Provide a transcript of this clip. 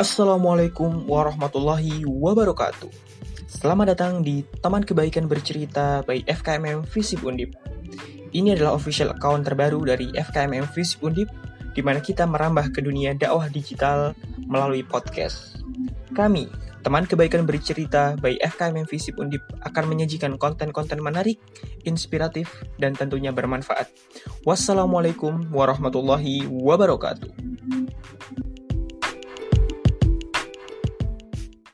Assalamualaikum warahmatullahi wabarakatuh. Selamat datang di Taman Kebaikan Bercerita by FKMM Visip Undip. Ini adalah official account terbaru dari FKMM Visip Undip, di mana kita merambah ke dunia dakwah digital melalui podcast. Kami, Teman Kebaikan Bercerita by FKMM Visip Undip akan menyajikan konten-konten menarik, inspiratif, dan tentunya bermanfaat. Wassalamualaikum warahmatullahi wabarakatuh.